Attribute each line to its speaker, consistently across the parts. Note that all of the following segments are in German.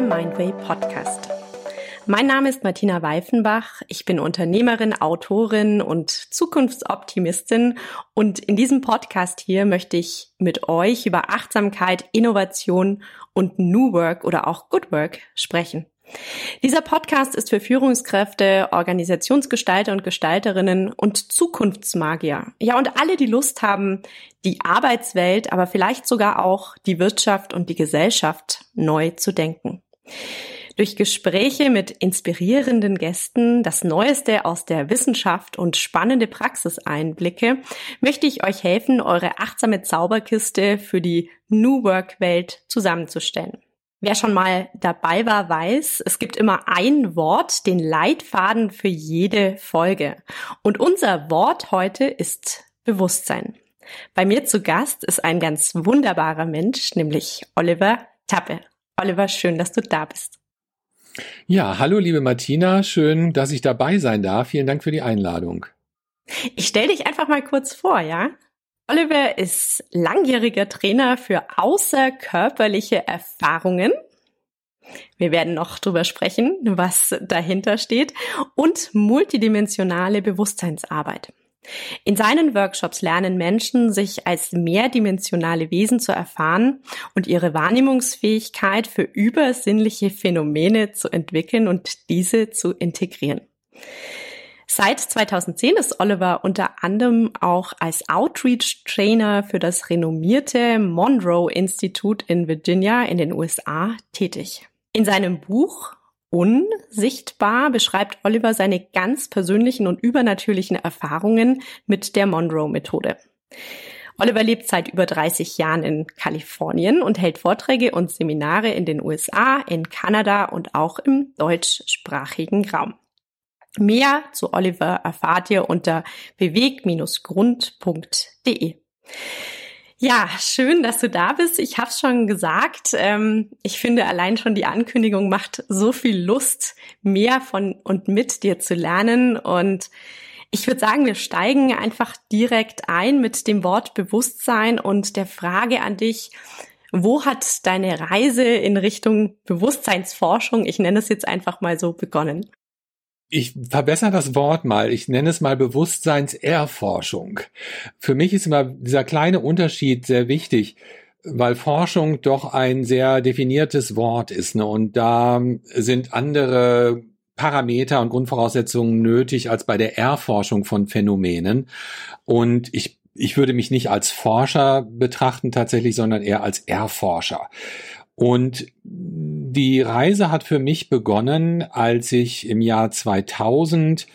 Speaker 1: beim Mindway Podcast. Mein Name ist Martina Weifenbach. Ich bin Unternehmerin, Autorin und Zukunftsoptimistin. Und in diesem Podcast hier möchte ich mit euch über Achtsamkeit, Innovation und New Work oder auch Good Work sprechen. Dieser Podcast ist für Führungskräfte, Organisationsgestalter und Gestalterinnen und Zukunftsmagier. Ja, und alle, die Lust haben, die Arbeitswelt, aber vielleicht sogar auch die Wirtschaft und die Gesellschaft neu zu denken. Durch Gespräche mit inspirierenden Gästen, das Neueste aus der Wissenschaft und spannende Praxiseinblicke möchte ich euch helfen, eure achtsame Zauberkiste für die New Work Welt zusammenzustellen. Wer schon mal dabei war, weiß, es gibt immer ein Wort, den Leitfaden für jede Folge. Und unser Wort heute ist Bewusstsein. Bei mir zu Gast ist ein ganz wunderbarer Mensch, nämlich Oliver Tappe. Oliver, schön, dass du da bist.
Speaker 2: Ja, hallo liebe Martina, schön, dass ich dabei sein darf. Vielen Dank für die Einladung.
Speaker 1: Ich stelle dich einfach mal kurz vor, ja? Oliver ist langjähriger Trainer für außerkörperliche Erfahrungen. Wir werden noch drüber sprechen, was dahinter steht und multidimensionale Bewusstseinsarbeit. In seinen Workshops lernen Menschen, sich als mehrdimensionale Wesen zu erfahren und ihre Wahrnehmungsfähigkeit für übersinnliche Phänomene zu entwickeln und diese zu integrieren. Seit 2010 ist Oliver unter anderem auch als Outreach-Trainer für das renommierte Monroe Institute in Virginia in den USA tätig. In seinem Buch Unsichtbar beschreibt Oliver seine ganz persönlichen und übernatürlichen Erfahrungen mit der Monroe-Methode. Oliver lebt seit über 30 Jahren in Kalifornien und hält Vorträge und Seminare in den USA, in Kanada und auch im deutschsprachigen Raum. Mehr zu Oliver erfahrt ihr unter beweg-grund.de. Ja, schön, dass du da bist. Ich habe es schon gesagt. Ähm, ich finde, allein schon die Ankündigung macht so viel Lust, mehr von und mit dir zu lernen. Und ich würde sagen, wir steigen einfach direkt ein mit dem Wort Bewusstsein und der Frage an dich, wo hat deine Reise in Richtung Bewusstseinsforschung, ich nenne es jetzt einfach mal so, begonnen?
Speaker 2: Ich verbessere das Wort mal. Ich nenne es mal Bewusstseinserforschung. Für mich ist immer dieser kleine Unterschied sehr wichtig, weil Forschung doch ein sehr definiertes Wort ist. Ne? Und da sind andere Parameter und Grundvoraussetzungen nötig als bei der Erforschung von Phänomenen. Und ich ich würde mich nicht als Forscher betrachten tatsächlich, sondern eher als Erforscher. Und die Reise hat für mich begonnen, als ich im Jahr 2000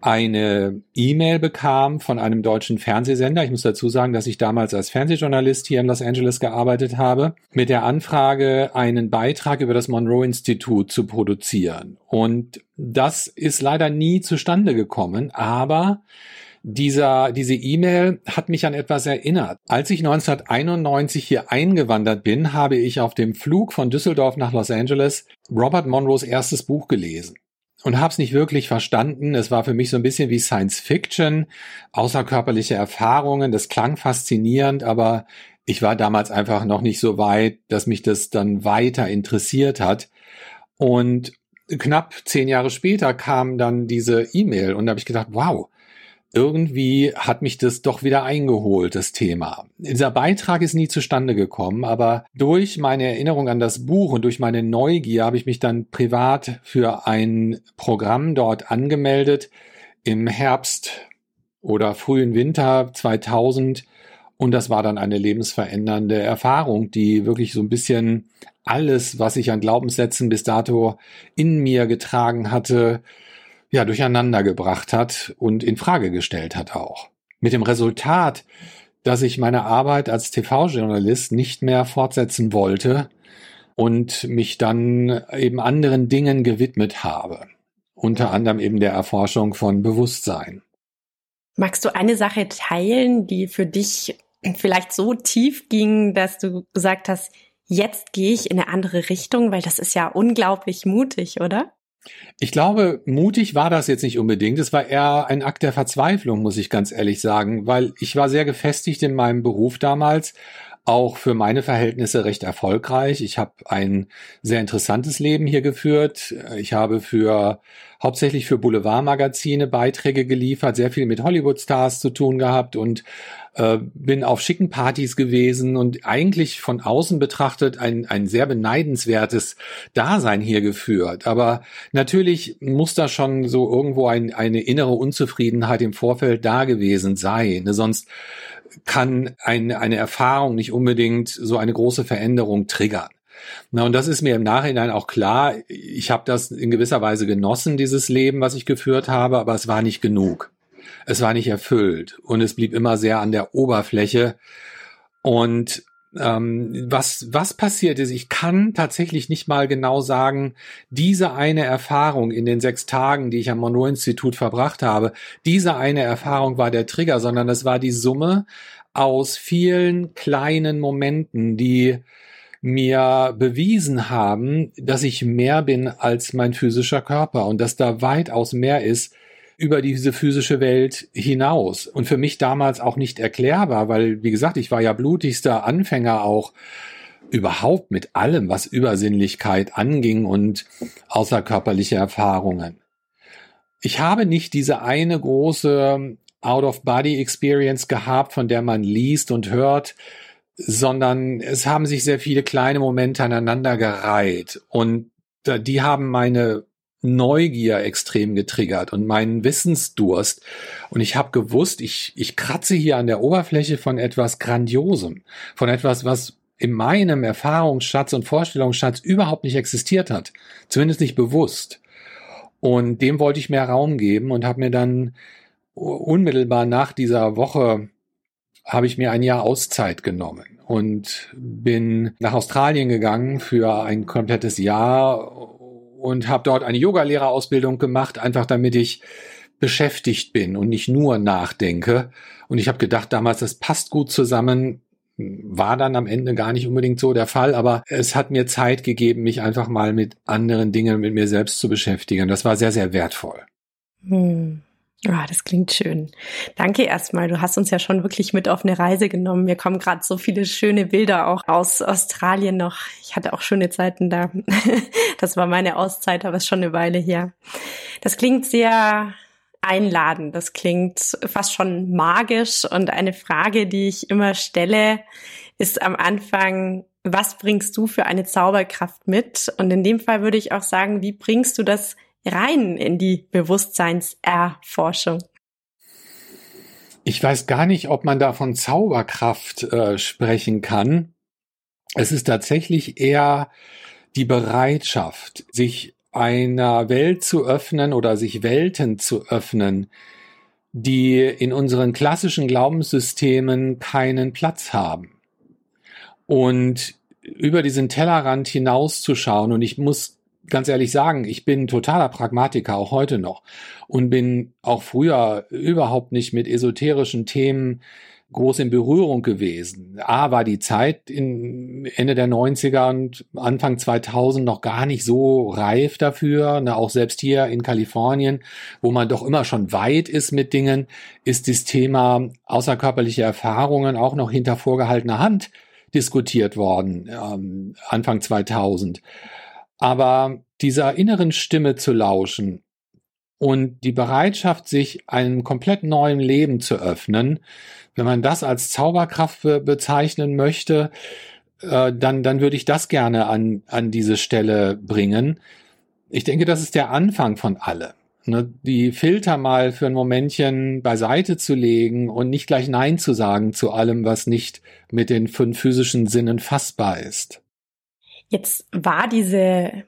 Speaker 2: eine E-Mail bekam von einem deutschen Fernsehsender. Ich muss dazu sagen, dass ich damals als Fernsehjournalist hier in Los Angeles gearbeitet habe, mit der Anfrage, einen Beitrag über das Monroe Institut zu produzieren. Und das ist leider nie zustande gekommen, aber dieser, diese E-Mail hat mich an etwas erinnert. Als ich 1991 hier eingewandert bin, habe ich auf dem Flug von Düsseldorf nach Los Angeles Robert Monroes erstes Buch gelesen und habe es nicht wirklich verstanden. Es war für mich so ein bisschen wie Science Fiction, außerkörperliche Erfahrungen. Das klang faszinierend, aber ich war damals einfach noch nicht so weit, dass mich das dann weiter interessiert hat. Und knapp zehn Jahre später kam dann diese E-Mail und da habe ich gedacht, wow, irgendwie hat mich das doch wieder eingeholt, das Thema. Dieser Beitrag ist nie zustande gekommen, aber durch meine Erinnerung an das Buch und durch meine Neugier habe ich mich dann privat für ein Programm dort angemeldet im Herbst oder frühen Winter 2000 und das war dann eine lebensverändernde Erfahrung, die wirklich so ein bisschen alles, was ich an Glaubenssätzen bis dato in mir getragen hatte, ja, durcheinander gebracht hat und in Frage gestellt hat auch. Mit dem Resultat, dass ich meine Arbeit als TV-Journalist nicht mehr fortsetzen wollte und mich dann eben anderen Dingen gewidmet habe. Unter anderem eben der Erforschung von Bewusstsein.
Speaker 1: Magst du eine Sache teilen, die für dich vielleicht so tief ging, dass du gesagt hast, jetzt gehe ich in eine andere Richtung, weil das ist ja unglaublich mutig, oder?
Speaker 2: Ich glaube, mutig war das jetzt nicht unbedingt. Es war eher ein Akt der Verzweiflung, muss ich ganz ehrlich sagen, weil ich war sehr gefestigt in meinem Beruf damals auch für meine Verhältnisse recht erfolgreich. Ich habe ein sehr interessantes Leben hier geführt. Ich habe für hauptsächlich für Boulevardmagazine Beiträge geliefert, sehr viel mit Hollywood-Stars zu tun gehabt und äh, bin auf schicken Partys gewesen und eigentlich von außen betrachtet ein, ein sehr beneidenswertes Dasein hier geführt. Aber natürlich muss da schon so irgendwo ein, eine innere Unzufriedenheit im Vorfeld da gewesen sein. Ne? Sonst kann eine, eine Erfahrung nicht unbedingt so eine große Veränderung triggern. Na, und das ist mir im Nachhinein auch klar. Ich habe das in gewisser Weise genossen, dieses Leben, was ich geführt habe, aber es war nicht genug. Es war nicht erfüllt und es blieb immer sehr an der Oberfläche. Und ähm, was, was passiert ist, ich kann tatsächlich nicht mal genau sagen, diese eine Erfahrung in den sechs Tagen, die ich am Monroe-Institut verbracht habe, diese eine Erfahrung war der Trigger, sondern es war die Summe aus vielen kleinen Momenten, die mir bewiesen haben, dass ich mehr bin als mein physischer Körper und dass da weitaus mehr ist über diese physische Welt hinaus. Und für mich damals auch nicht erklärbar, weil, wie gesagt, ich war ja blutigster Anfänger auch überhaupt mit allem, was Übersinnlichkeit anging und außerkörperliche Erfahrungen. Ich habe nicht diese eine große Out-of-Body-Experience gehabt, von der man liest und hört, sondern es haben sich sehr viele kleine Momente aneinander gereiht und die haben meine Neugier extrem getriggert und meinen Wissensdurst. Und ich habe gewusst, ich, ich kratze hier an der Oberfläche von etwas Grandiosem, von etwas, was in meinem Erfahrungsschatz und Vorstellungsschatz überhaupt nicht existiert hat, zumindest nicht bewusst. Und dem wollte ich mehr Raum geben und habe mir dann unmittelbar nach dieser Woche habe ich mir ein Jahr Auszeit genommen und bin nach Australien gegangen für ein komplettes Jahr und habe dort eine Yogalehrerausbildung gemacht, einfach damit ich beschäftigt bin und nicht nur nachdenke. Und ich habe gedacht damals, das passt gut zusammen. War dann am Ende gar nicht unbedingt so der Fall, aber es hat mir Zeit gegeben, mich einfach mal mit anderen Dingen, mit mir selbst zu beschäftigen. Das war sehr, sehr wertvoll.
Speaker 1: Hm. Ah, das klingt schön. Danke erstmal. Du hast uns ja schon wirklich mit auf eine Reise genommen. Mir kommen gerade so viele schöne Bilder auch aus Australien noch. Ich hatte auch schöne Zeiten da. Das war meine Auszeit, aber ist schon eine Weile her. Das klingt sehr einladend. Das klingt fast schon magisch. Und eine Frage, die ich immer stelle, ist am Anfang, was bringst du für eine Zauberkraft mit? Und in dem Fall würde ich auch sagen, wie bringst du das rein in die Bewusstseinserforschung?
Speaker 2: Ich weiß gar nicht, ob man da von Zauberkraft äh, sprechen kann. Es ist tatsächlich eher die Bereitschaft, sich einer Welt zu öffnen oder sich Welten zu öffnen, die in unseren klassischen Glaubenssystemen keinen Platz haben. Und über diesen Tellerrand hinauszuschauen. Und ich muss ganz ehrlich sagen, ich bin totaler Pragmatiker, auch heute noch. Und bin auch früher überhaupt nicht mit esoterischen Themen groß in Berührung gewesen. A war die Zeit in Ende der 90er und Anfang 2000 noch gar nicht so reif dafür. Ne, auch selbst hier in Kalifornien, wo man doch immer schon weit ist mit Dingen, ist das Thema außerkörperliche Erfahrungen auch noch hinter vorgehaltener Hand diskutiert worden, ähm, Anfang 2000. Aber dieser inneren Stimme zu lauschen und die Bereitschaft, sich einem komplett neuen Leben zu öffnen, wenn man das als Zauberkraft be bezeichnen möchte, äh, dann, dann würde ich das gerne an, an diese Stelle bringen. Ich denke, das ist der Anfang von allem. Ne? Die Filter mal für ein Momentchen beiseite zu legen und nicht gleich Nein zu sagen zu allem, was nicht mit den fünf physischen Sinnen fassbar ist.
Speaker 1: Jetzt war diese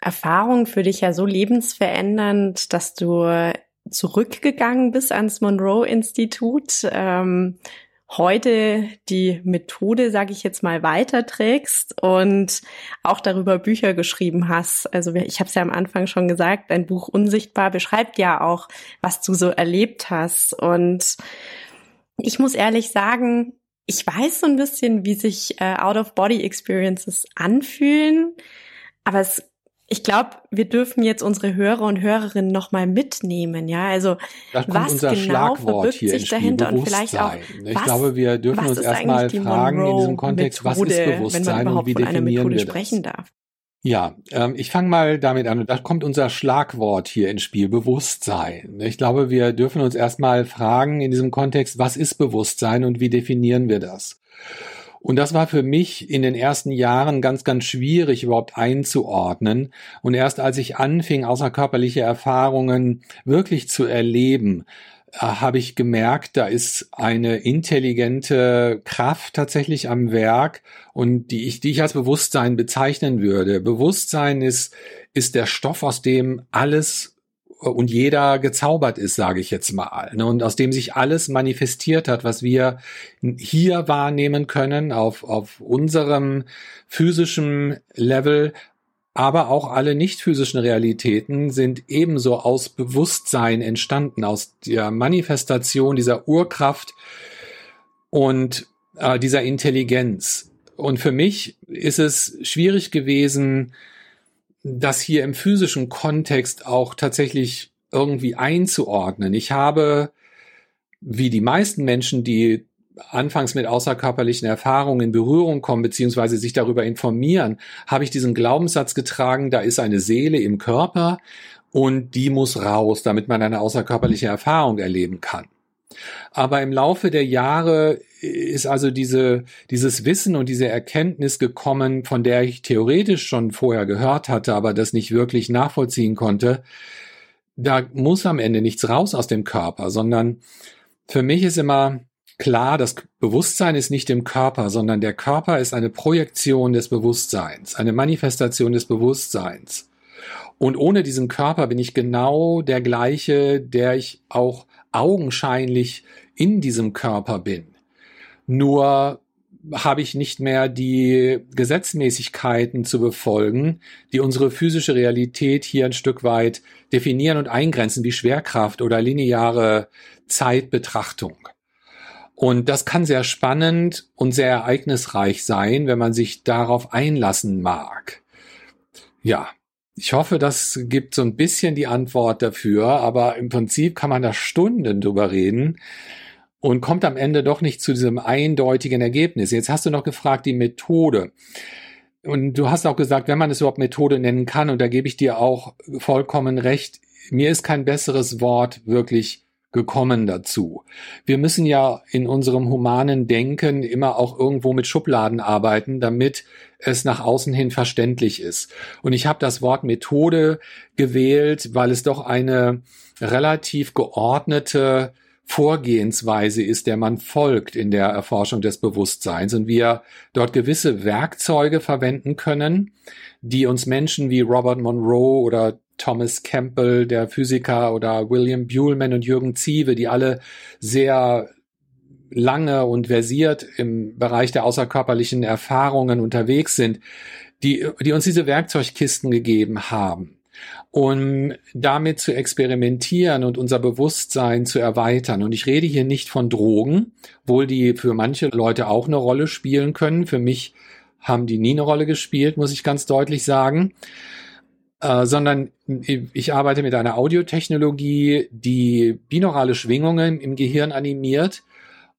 Speaker 1: Erfahrung für dich ja so lebensverändernd, dass du zurückgegangen bist ans Monroe-Institut, ähm, heute die Methode, sage ich jetzt mal, weiterträgst und auch darüber Bücher geschrieben hast. Also ich habe es ja am Anfang schon gesagt, dein Buch Unsichtbar beschreibt ja auch, was du so erlebt hast. Und ich muss ehrlich sagen, ich weiß so ein bisschen, wie sich äh, Out-of-Body-Experiences anfühlen, aber es, ich glaube, wir dürfen jetzt unsere Hörer und Hörerinnen nochmal mitnehmen, ja. Also was genau verbirgt sich dahinter und vielleicht auch,
Speaker 2: ich was, glaube, wir dürfen uns erstmal fragen in diesem Kontext, was ist Bewusstsein und wie definieren wir das? Darf. Ja, ähm, ich fange mal damit an. Und da kommt unser Schlagwort hier ins Spiel, Bewusstsein. Ich glaube, wir dürfen uns erstmal fragen in diesem Kontext, was ist Bewusstsein und wie definieren wir das? Und das war für mich in den ersten Jahren ganz, ganz schwierig überhaupt einzuordnen. Und erst als ich anfing, außerkörperliche Erfahrungen wirklich zu erleben, habe ich gemerkt, da ist eine intelligente Kraft tatsächlich am Werk und die ich, die ich als Bewusstsein bezeichnen würde. Bewusstsein ist, ist der Stoff, aus dem alles und jeder gezaubert ist, sage ich jetzt mal, ne? und aus dem sich alles manifestiert hat, was wir hier wahrnehmen können auf, auf unserem physischen Level, aber auch alle nicht physischen Realitäten sind ebenso aus Bewusstsein entstanden, aus der Manifestation dieser Urkraft und äh, dieser Intelligenz. Und für mich ist es schwierig gewesen, das hier im physischen Kontext auch tatsächlich irgendwie einzuordnen. Ich habe, wie die meisten Menschen, die anfangs mit außerkörperlichen Erfahrungen in Berührung kommen, beziehungsweise sich darüber informieren, habe ich diesen Glaubenssatz getragen, da ist eine Seele im Körper und die muss raus, damit man eine außerkörperliche Erfahrung erleben kann. Aber im Laufe der Jahre ist also diese, dieses Wissen und diese Erkenntnis gekommen, von der ich theoretisch schon vorher gehört hatte, aber das nicht wirklich nachvollziehen konnte. Da muss am Ende nichts raus aus dem Körper, sondern für mich ist immer klar, das Bewusstsein ist nicht im Körper, sondern der Körper ist eine Projektion des Bewusstseins, eine Manifestation des Bewusstseins. Und ohne diesen Körper bin ich genau der gleiche, der ich auch augenscheinlich in diesem Körper bin. Nur habe ich nicht mehr die Gesetzmäßigkeiten zu befolgen, die unsere physische Realität hier ein Stück weit definieren und eingrenzen, wie Schwerkraft oder lineare Zeitbetrachtung. Und das kann sehr spannend und sehr ereignisreich sein, wenn man sich darauf einlassen mag. Ja, ich hoffe, das gibt so ein bisschen die Antwort dafür, aber im Prinzip kann man da Stunden drüber reden und kommt am Ende doch nicht zu diesem eindeutigen Ergebnis. Jetzt hast du noch gefragt, die Methode. Und du hast auch gesagt, wenn man es überhaupt Methode nennen kann, und da gebe ich dir auch vollkommen recht, mir ist kein besseres Wort wirklich gekommen dazu. Wir müssen ja in unserem humanen Denken immer auch irgendwo mit Schubladen arbeiten, damit es nach außen hin verständlich ist. Und ich habe das Wort Methode gewählt, weil es doch eine relativ geordnete Vorgehensweise ist, der man folgt in der Erforschung des Bewusstseins und wir dort gewisse Werkzeuge verwenden können, die uns Menschen wie Robert Monroe oder Thomas Campbell, der Physiker, oder William Buhlman und Jürgen Ziewe, die alle sehr lange und versiert im Bereich der außerkörperlichen Erfahrungen unterwegs sind, die, die uns diese Werkzeugkisten gegeben haben, um damit zu experimentieren und unser Bewusstsein zu erweitern. Und ich rede hier nicht von Drogen, wohl die für manche Leute auch eine Rolle spielen können. Für mich haben die nie eine Rolle gespielt, muss ich ganz deutlich sagen. Äh, sondern ich arbeite mit einer Audiotechnologie, die binaurale Schwingungen im Gehirn animiert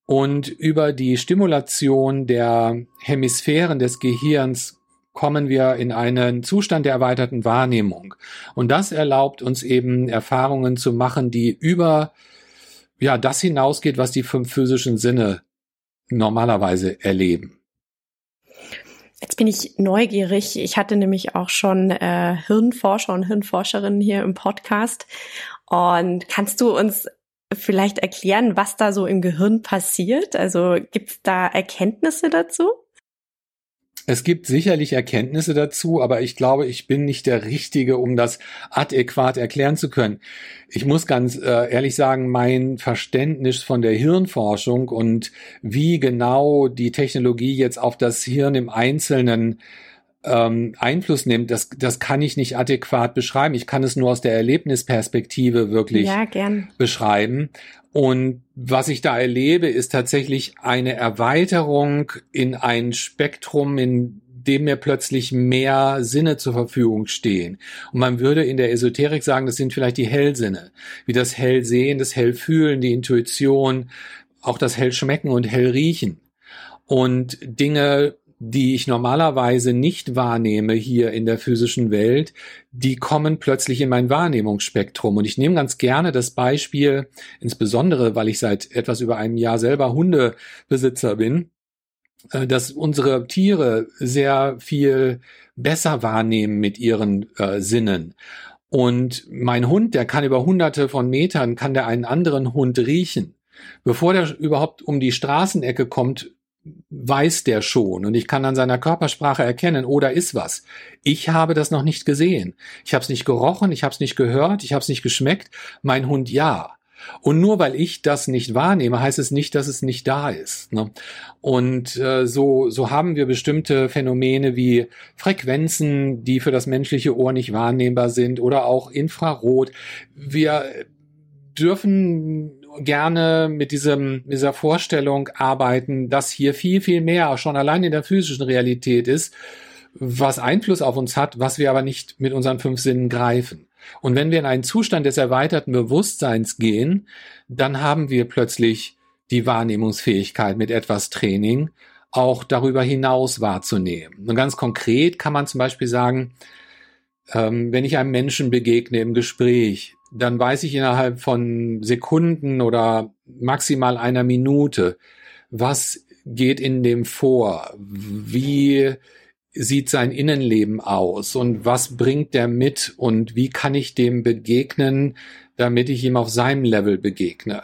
Speaker 2: und über die Stimulation der Hemisphären des Gehirns kommen wir in einen Zustand der erweiterten Wahrnehmung. Und das erlaubt uns eben Erfahrungen zu machen, die über ja, das hinausgeht, was die fünf physischen Sinne normalerweise erleben.
Speaker 1: Jetzt bin ich neugierig. Ich hatte nämlich auch schon äh, Hirnforscher und Hirnforscherinnen hier im Podcast. Und kannst du uns vielleicht erklären, was da so im Gehirn passiert? Also gibt es da Erkenntnisse dazu?
Speaker 2: Es gibt sicherlich Erkenntnisse dazu, aber ich glaube, ich bin nicht der Richtige, um das adäquat erklären zu können. Ich muss ganz äh, ehrlich sagen, mein Verständnis von der Hirnforschung und wie genau die Technologie jetzt auf das Hirn im Einzelnen ähm, Einfluss nimmt, das, das kann ich nicht adäquat beschreiben. Ich kann es nur aus der Erlebnisperspektive wirklich
Speaker 1: ja,
Speaker 2: beschreiben. Und was ich da erlebe, ist tatsächlich eine Erweiterung in ein Spektrum, in dem mir plötzlich mehr Sinne zur Verfügung stehen. Und man würde in der Esoterik sagen, das sind vielleicht die Hellsinne, wie das Hellsehen, das Hellfühlen, die Intuition, auch das Hellschmecken und Hellriechen. Und Dinge, die ich normalerweise nicht wahrnehme hier in der physischen Welt, die kommen plötzlich in mein Wahrnehmungsspektrum. Und ich nehme ganz gerne das Beispiel, insbesondere weil ich seit etwas über einem Jahr selber Hundebesitzer bin, äh, dass unsere Tiere sehr viel besser wahrnehmen mit ihren äh, Sinnen. Und mein Hund, der kann über hunderte von Metern, kann der einen anderen Hund riechen. Bevor der überhaupt um die Straßenecke kommt, weiß der schon und ich kann an seiner Körpersprache erkennen, oh, ist was. Ich habe das noch nicht gesehen. Ich habe es nicht gerochen, ich habe es nicht gehört, ich habe es nicht geschmeckt. Mein Hund ja. Und nur weil ich das nicht wahrnehme, heißt es nicht, dass es nicht da ist. Ne? Und äh, so, so haben wir bestimmte Phänomene wie Frequenzen, die für das menschliche Ohr nicht wahrnehmbar sind oder auch Infrarot. Wir dürfen gerne mit diesem, dieser Vorstellung arbeiten, dass hier viel, viel mehr schon allein in der physischen Realität ist, was Einfluss auf uns hat, was wir aber nicht mit unseren fünf Sinnen greifen. Und wenn wir in einen Zustand des erweiterten Bewusstseins gehen, dann haben wir plötzlich die Wahrnehmungsfähigkeit mit etwas Training auch darüber hinaus wahrzunehmen. Und ganz konkret kann man zum Beispiel sagen, ähm, wenn ich einem Menschen begegne im Gespräch, dann weiß ich innerhalb von Sekunden oder maximal einer Minute, was geht in dem vor, wie sieht sein Innenleben aus und was bringt der mit und wie kann ich dem begegnen, damit ich ihm auf seinem Level begegne.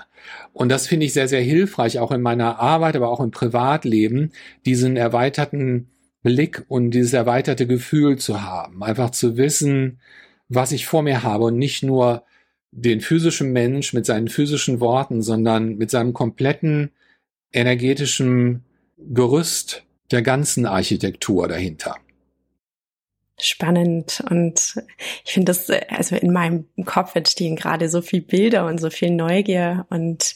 Speaker 2: Und das finde ich sehr, sehr hilfreich, auch in meiner Arbeit, aber auch im Privatleben, diesen erweiterten Blick und dieses erweiterte Gefühl zu haben. Einfach zu wissen, was ich vor mir habe und nicht nur den physischen Mensch mit seinen physischen Worten, sondern mit seinem kompletten energetischen Gerüst der ganzen Architektur dahinter.
Speaker 1: Spannend und ich finde das, also in meinem Kopf entstehen gerade so viel Bilder und so viel Neugier und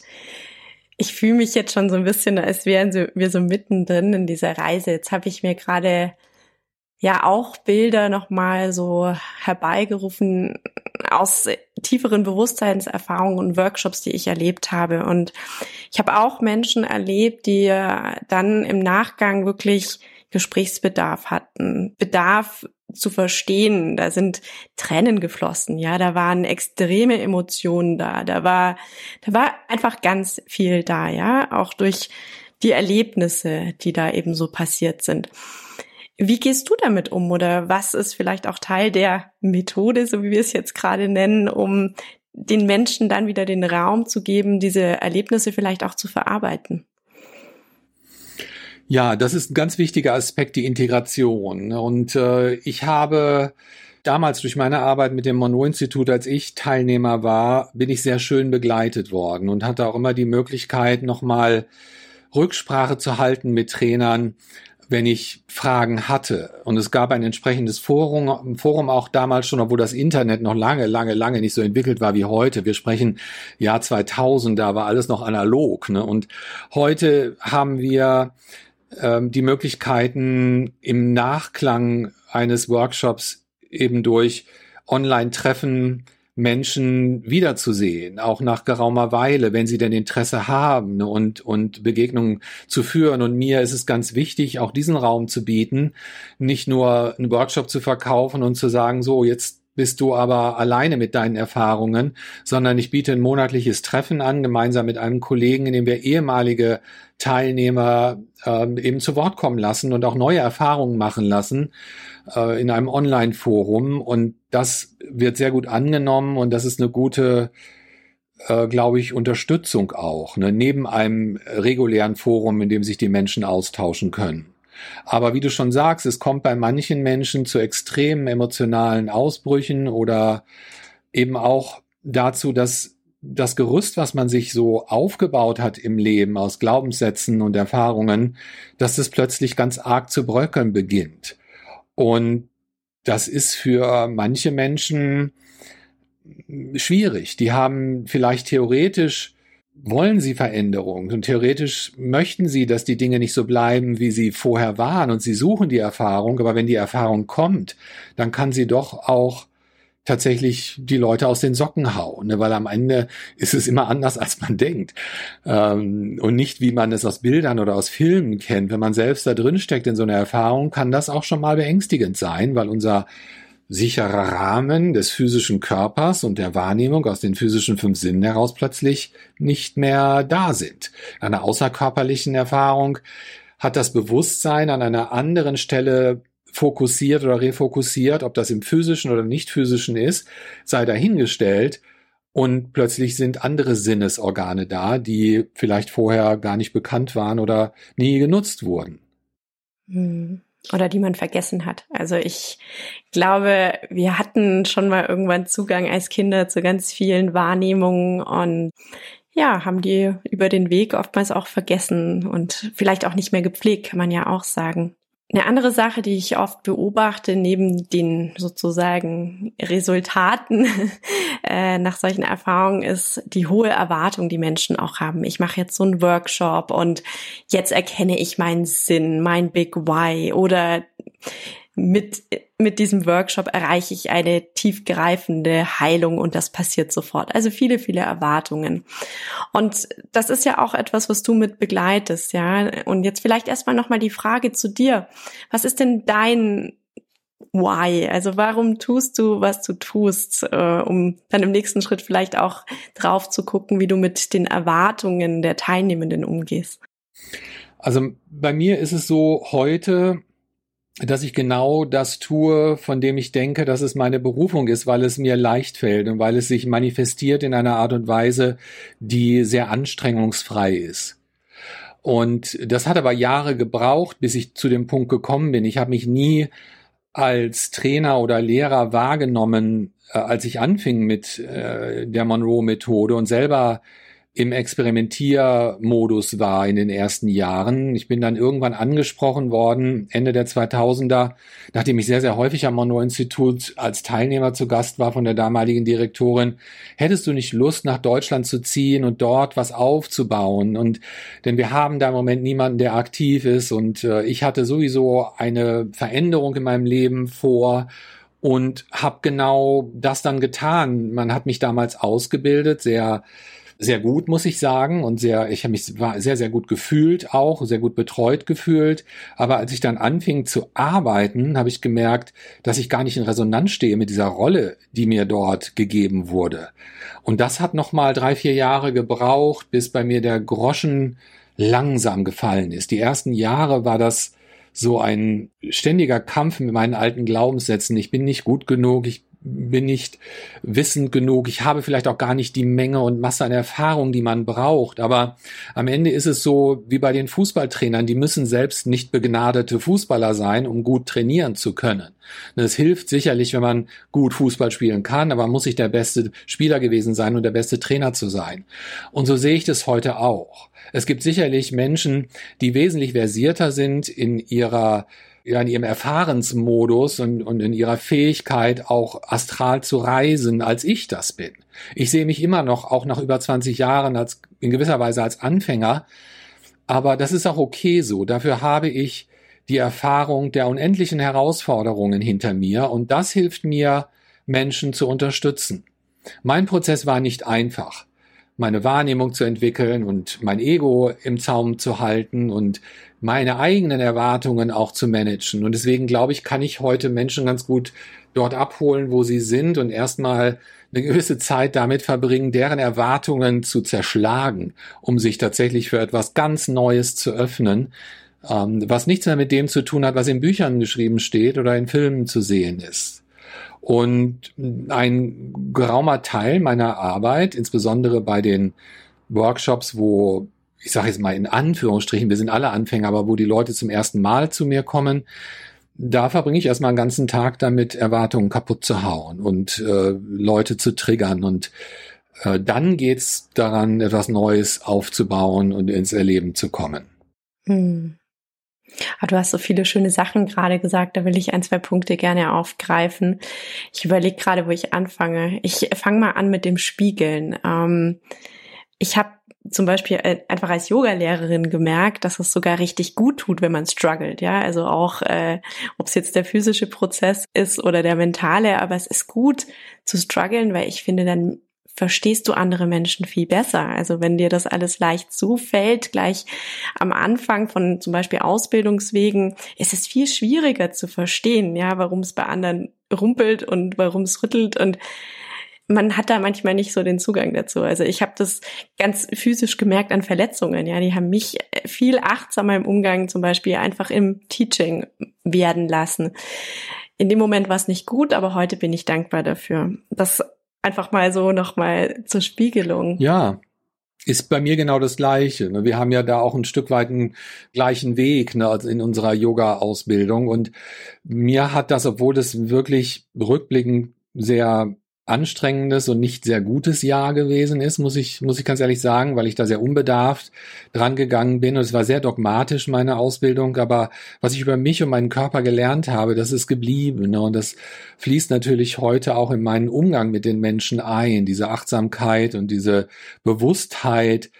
Speaker 1: ich fühle mich jetzt schon so ein bisschen, als wären wir so mittendrin in dieser Reise. Jetzt habe ich mir gerade ja auch Bilder nochmal so herbeigerufen aus tieferen Bewusstseinserfahrungen und Workshops, die ich erlebt habe. Und ich habe auch Menschen erlebt, die dann im Nachgang wirklich Gesprächsbedarf hatten, Bedarf zu verstehen. Da sind Tränen geflossen, ja, da waren extreme Emotionen da, da war, da war einfach ganz viel da, ja, auch durch die Erlebnisse, die da eben so passiert sind. Wie gehst du damit um oder was ist vielleicht auch Teil der Methode, so wie wir es jetzt gerade nennen, um den Menschen dann wieder den Raum zu geben, diese Erlebnisse vielleicht auch zu verarbeiten?
Speaker 2: Ja, das ist ein ganz wichtiger Aspekt, die Integration. Und äh, ich habe damals durch meine Arbeit mit dem Monroe-Institut, als ich Teilnehmer war, bin ich sehr schön begleitet worden und hatte auch immer die Möglichkeit, nochmal Rücksprache zu halten mit Trainern, wenn ich Fragen hatte. Und es gab ein entsprechendes Forum, Forum auch damals schon, obwohl das Internet noch lange, lange, lange nicht so entwickelt war wie heute. Wir sprechen Jahr 2000, da war alles noch analog. Ne? Und heute haben wir ähm, die Möglichkeiten im Nachklang eines Workshops eben durch Online-Treffen Menschen wiederzusehen, auch nach geraumer Weile, wenn sie denn Interesse haben und, und Begegnungen zu führen. Und mir ist es ganz wichtig, auch diesen Raum zu bieten, nicht nur einen Workshop zu verkaufen und zu sagen, so, jetzt bist du aber alleine mit deinen Erfahrungen, sondern ich biete ein monatliches Treffen an, gemeinsam mit einem Kollegen, in dem wir ehemalige Teilnehmer äh, eben zu Wort kommen lassen und auch neue Erfahrungen machen lassen äh, in einem Online-Forum. Und das wird sehr gut angenommen und das ist eine gute, äh, glaube ich, Unterstützung auch, ne? neben einem regulären Forum, in dem sich die Menschen austauschen können. Aber wie du schon sagst, es kommt bei manchen Menschen zu extremen emotionalen Ausbrüchen oder eben auch dazu, dass das Gerüst, was man sich so aufgebaut hat im Leben aus Glaubenssätzen und Erfahrungen, dass es plötzlich ganz arg zu bröckeln beginnt. Und das ist für manche Menschen schwierig. Die haben vielleicht theoretisch wollen sie Veränderung und theoretisch möchten sie, dass die Dinge nicht so bleiben, wie sie vorher waren und sie suchen die Erfahrung, aber wenn die Erfahrung kommt, dann kann sie doch auch tatsächlich die Leute aus den Socken hauen, ne? weil am Ende ist es immer anders, als man denkt ähm, und nicht, wie man es aus Bildern oder aus Filmen kennt. Wenn man selbst da drin steckt in so einer Erfahrung, kann das auch schon mal beängstigend sein, weil unser sicherer Rahmen des physischen Körpers und der Wahrnehmung aus den physischen fünf Sinnen heraus plötzlich nicht mehr da sind. Einer außerkörperlichen Erfahrung hat das Bewusstsein an einer anderen Stelle fokussiert oder refokussiert, ob das im physischen oder nicht physischen ist, sei dahingestellt. Und plötzlich sind andere Sinnesorgane da, die vielleicht vorher gar nicht bekannt waren oder nie genutzt wurden.
Speaker 1: Hm oder die man vergessen hat. Also ich glaube, wir hatten schon mal irgendwann Zugang als Kinder zu ganz vielen Wahrnehmungen und ja, haben die über den Weg oftmals auch vergessen und vielleicht auch nicht mehr gepflegt, kann man ja auch sagen. Eine andere Sache, die ich oft beobachte, neben den sozusagen Resultaten äh, nach solchen Erfahrungen, ist die hohe Erwartung, die Menschen auch haben. Ich mache jetzt so einen Workshop und jetzt erkenne ich meinen Sinn, mein Big Why oder mit, mit diesem Workshop erreiche ich eine tiefgreifende Heilung und das passiert sofort. Also viele, viele Erwartungen. Und das ist ja auch etwas, was du mit begleitest, ja. Und jetzt vielleicht erstmal nochmal die Frage zu dir. Was ist denn dein Why? Also warum tust du, was du tust, äh, um dann im nächsten Schritt vielleicht auch drauf zu gucken, wie du mit den Erwartungen der Teilnehmenden umgehst?
Speaker 2: Also bei mir ist es so heute, dass ich genau das tue, von dem ich denke, dass es meine Berufung ist, weil es mir leicht fällt und weil es sich manifestiert in einer Art und Weise, die sehr anstrengungsfrei ist. Und das hat aber Jahre gebraucht, bis ich zu dem Punkt gekommen bin. Ich habe mich nie als Trainer oder Lehrer wahrgenommen, äh, als ich anfing mit äh, der Monroe-Methode und selber im Experimentiermodus war in den ersten Jahren. Ich bin dann irgendwann angesprochen worden, Ende der 2000er, nachdem ich sehr, sehr häufig am Monroe-Institut als Teilnehmer zu Gast war von der damaligen Direktorin. Hättest du nicht Lust, nach Deutschland zu ziehen und dort was aufzubauen? Und denn wir haben da im Moment niemanden, der aktiv ist und äh, ich hatte sowieso eine Veränderung in meinem Leben vor und habe genau das dann getan. Man hat mich damals ausgebildet, sehr sehr gut, muss ich sagen. Und sehr, ich habe mich sehr, sehr gut gefühlt auch, sehr gut betreut gefühlt. Aber als ich dann anfing zu arbeiten, habe ich gemerkt, dass ich gar nicht in Resonanz stehe mit dieser Rolle, die mir dort gegeben wurde. Und das hat nochmal drei, vier Jahre gebraucht, bis bei mir der Groschen langsam gefallen ist. Die ersten Jahre war das so ein ständiger Kampf mit meinen alten Glaubenssätzen. Ich bin nicht gut genug, ich bin nicht wissend genug, ich habe vielleicht auch gar nicht die Menge und Masse an Erfahrung, die man braucht. Aber am Ende ist es so wie bei den Fußballtrainern, die müssen selbst nicht begnadete Fußballer sein, um gut trainieren zu können. Es hilft sicherlich, wenn man gut Fußball spielen kann, aber man muss nicht der beste Spieler gewesen sein und der beste Trainer zu sein. Und so sehe ich das heute auch. Es gibt sicherlich Menschen, die wesentlich versierter sind in ihrer ja, in ihrem Erfahrensmodus und, und in ihrer Fähigkeit auch astral zu reisen, als ich das bin. Ich sehe mich immer noch, auch nach über 20 Jahren, als, in gewisser Weise als Anfänger. Aber das ist auch okay so. Dafür habe ich die Erfahrung der unendlichen Herausforderungen hinter mir und das hilft mir, Menschen zu unterstützen. Mein Prozess war nicht einfach meine Wahrnehmung zu entwickeln und mein Ego im Zaum zu halten und meine eigenen Erwartungen auch zu managen. Und deswegen glaube ich, kann ich heute Menschen ganz gut dort abholen, wo sie sind und erstmal eine gewisse Zeit damit verbringen, deren Erwartungen zu zerschlagen, um sich tatsächlich für etwas ganz Neues zu öffnen, ähm, was nichts mehr mit dem zu tun hat, was in Büchern geschrieben steht oder in Filmen zu sehen ist. Und ein geraumer Teil meiner Arbeit, insbesondere bei den Workshops, wo ich sage jetzt mal in Anführungsstrichen, wir sind alle Anfänger, aber wo die Leute zum ersten Mal zu mir kommen, da verbringe ich erstmal einen ganzen Tag damit, Erwartungen kaputt zu hauen und äh, Leute zu triggern. Und äh, dann geht's daran, etwas Neues aufzubauen und ins Erleben zu kommen. Hm.
Speaker 1: Ah, du hast so viele schöne Sachen gerade gesagt, da will ich ein, zwei Punkte gerne aufgreifen. Ich überlege gerade, wo ich anfange. Ich fange mal an mit dem Spiegeln. Ähm, ich habe zum Beispiel äh, einfach als Yogalehrerin gemerkt, dass es sogar richtig gut tut, wenn man struggelt, ja. Also auch, äh, ob es jetzt der physische Prozess ist oder der mentale, aber es ist gut zu strugglen, weil ich finde, dann verstehst du andere Menschen viel besser. Also wenn dir das alles leicht zufällt, gleich am Anfang von zum Beispiel Ausbildungswegen, ist es viel schwieriger zu verstehen, ja, warum es bei anderen rumpelt und warum es rüttelt und man hat da manchmal nicht so den Zugang dazu. Also ich habe das ganz physisch gemerkt an Verletzungen. Ja, die haben mich viel achtsamer im Umgang zum Beispiel einfach im Teaching werden lassen. In dem Moment war es nicht gut, aber heute bin ich dankbar dafür. Das einfach mal so nochmal zur Spiegelung.
Speaker 2: Ja, ist bei mir genau das Gleiche. Ne? Wir haben ja da auch ein Stück weit einen gleichen Weg ne, in unserer Yoga-Ausbildung. Und mir hat das, obwohl das wirklich rückblickend sehr anstrengendes und nicht sehr gutes Jahr gewesen ist, muss ich, muss ich ganz ehrlich sagen, weil ich da sehr unbedarft dran gegangen bin. Und es war sehr dogmatisch, meine Ausbildung, aber was ich über mich und meinen Körper gelernt habe, das ist geblieben. Ne? und das fließt natürlich heute auch in meinen Umgang mit den Menschen ein, diese Achtsamkeit und diese Bewusstheit,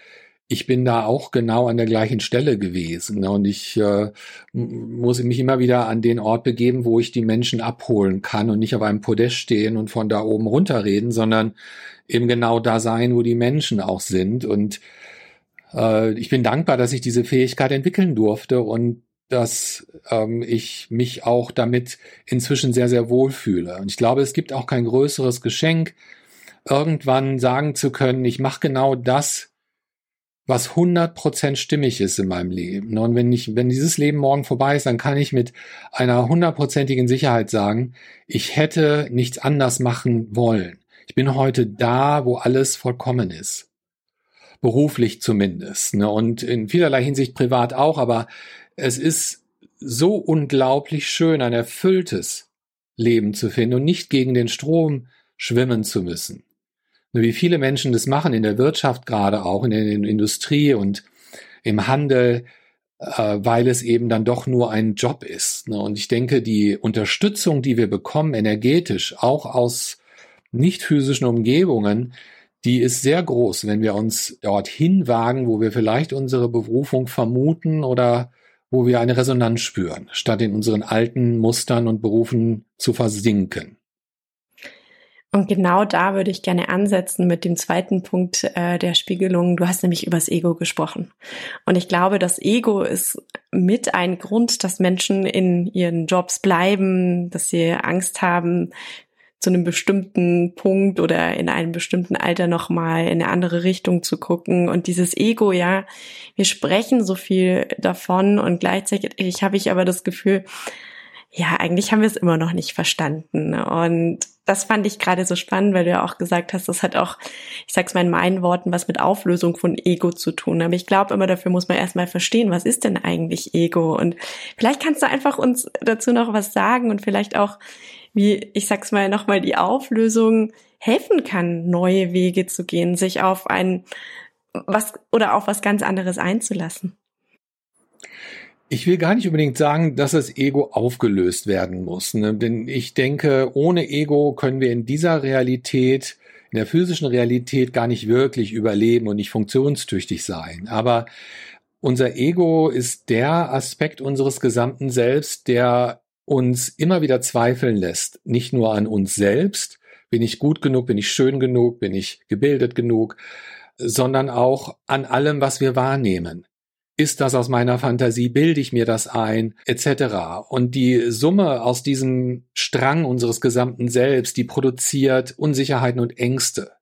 Speaker 2: ich bin da auch genau an der gleichen Stelle gewesen. Ne? Und ich äh, muss mich immer wieder an den Ort begeben, wo ich die Menschen abholen kann und nicht auf einem Podest stehen und von da oben runterreden, sondern eben genau da sein, wo die Menschen auch sind. Und äh, ich bin dankbar, dass ich diese Fähigkeit entwickeln durfte und dass ähm, ich mich auch damit inzwischen sehr, sehr wohl fühle. Und ich glaube, es gibt auch kein größeres Geschenk, irgendwann sagen zu können, ich mache genau das, was 100% stimmig ist in meinem Leben. Und wenn ich, wenn dieses Leben morgen vorbei ist, dann kann ich mit einer hundertprozentigen Sicherheit sagen, ich hätte nichts anders machen wollen. Ich bin heute da, wo alles vollkommen ist. Beruflich zumindest. Ne? Und in vielerlei Hinsicht privat auch, aber es ist so unglaublich schön, ein erfülltes Leben zu finden und nicht gegen den Strom schwimmen zu müssen wie viele Menschen das machen in der Wirtschaft gerade auch, in der Industrie und im Handel, äh, weil es eben dann doch nur ein Job ist. Ne? Und ich denke, die Unterstützung, die wir bekommen, energetisch, auch aus nicht physischen Umgebungen, die ist sehr groß, wenn wir uns dorthin wagen, wo wir vielleicht unsere Berufung vermuten oder wo wir eine Resonanz spüren, statt in unseren alten Mustern und Berufen zu versinken.
Speaker 1: Und genau da würde ich gerne ansetzen mit dem zweiten Punkt äh, der Spiegelung. Du hast nämlich übers Ego gesprochen. Und ich glaube, das Ego ist mit ein Grund, dass Menschen in ihren Jobs bleiben, dass sie Angst haben, zu einem bestimmten Punkt oder in einem bestimmten Alter nochmal in eine andere Richtung zu gucken. Und dieses Ego, ja, wir sprechen so viel davon und gleichzeitig habe ich aber das Gefühl, ja, eigentlich haben wir es immer noch nicht verstanden. Und das fand ich gerade so spannend, weil du ja auch gesagt hast, das hat auch, ich sag's mal in meinen Worten, was mit Auflösung von Ego zu tun. Aber ich glaube immer, dafür muss man erstmal verstehen, was ist denn eigentlich Ego? Und vielleicht kannst du einfach uns dazu noch was sagen und vielleicht auch, wie, ich sag's mal, nochmal die Auflösung helfen kann, neue Wege zu gehen, sich auf ein, was, oder auf was ganz anderes einzulassen.
Speaker 2: Ich will gar nicht unbedingt sagen, dass das Ego aufgelöst werden muss. Ne? Denn ich denke, ohne Ego können wir in dieser Realität, in der physischen Realität gar nicht wirklich überleben und nicht funktionstüchtig sein. Aber unser Ego ist der Aspekt unseres gesamten Selbst, der uns immer wieder zweifeln lässt. Nicht nur an uns selbst, bin ich gut genug, bin ich schön genug, bin ich gebildet genug, sondern auch an allem, was wir wahrnehmen. Ist das aus meiner Fantasie? Bilde ich mir das ein? Etc. Und die Summe aus diesem Strang unseres gesamten Selbst, die produziert Unsicherheiten und Ängste.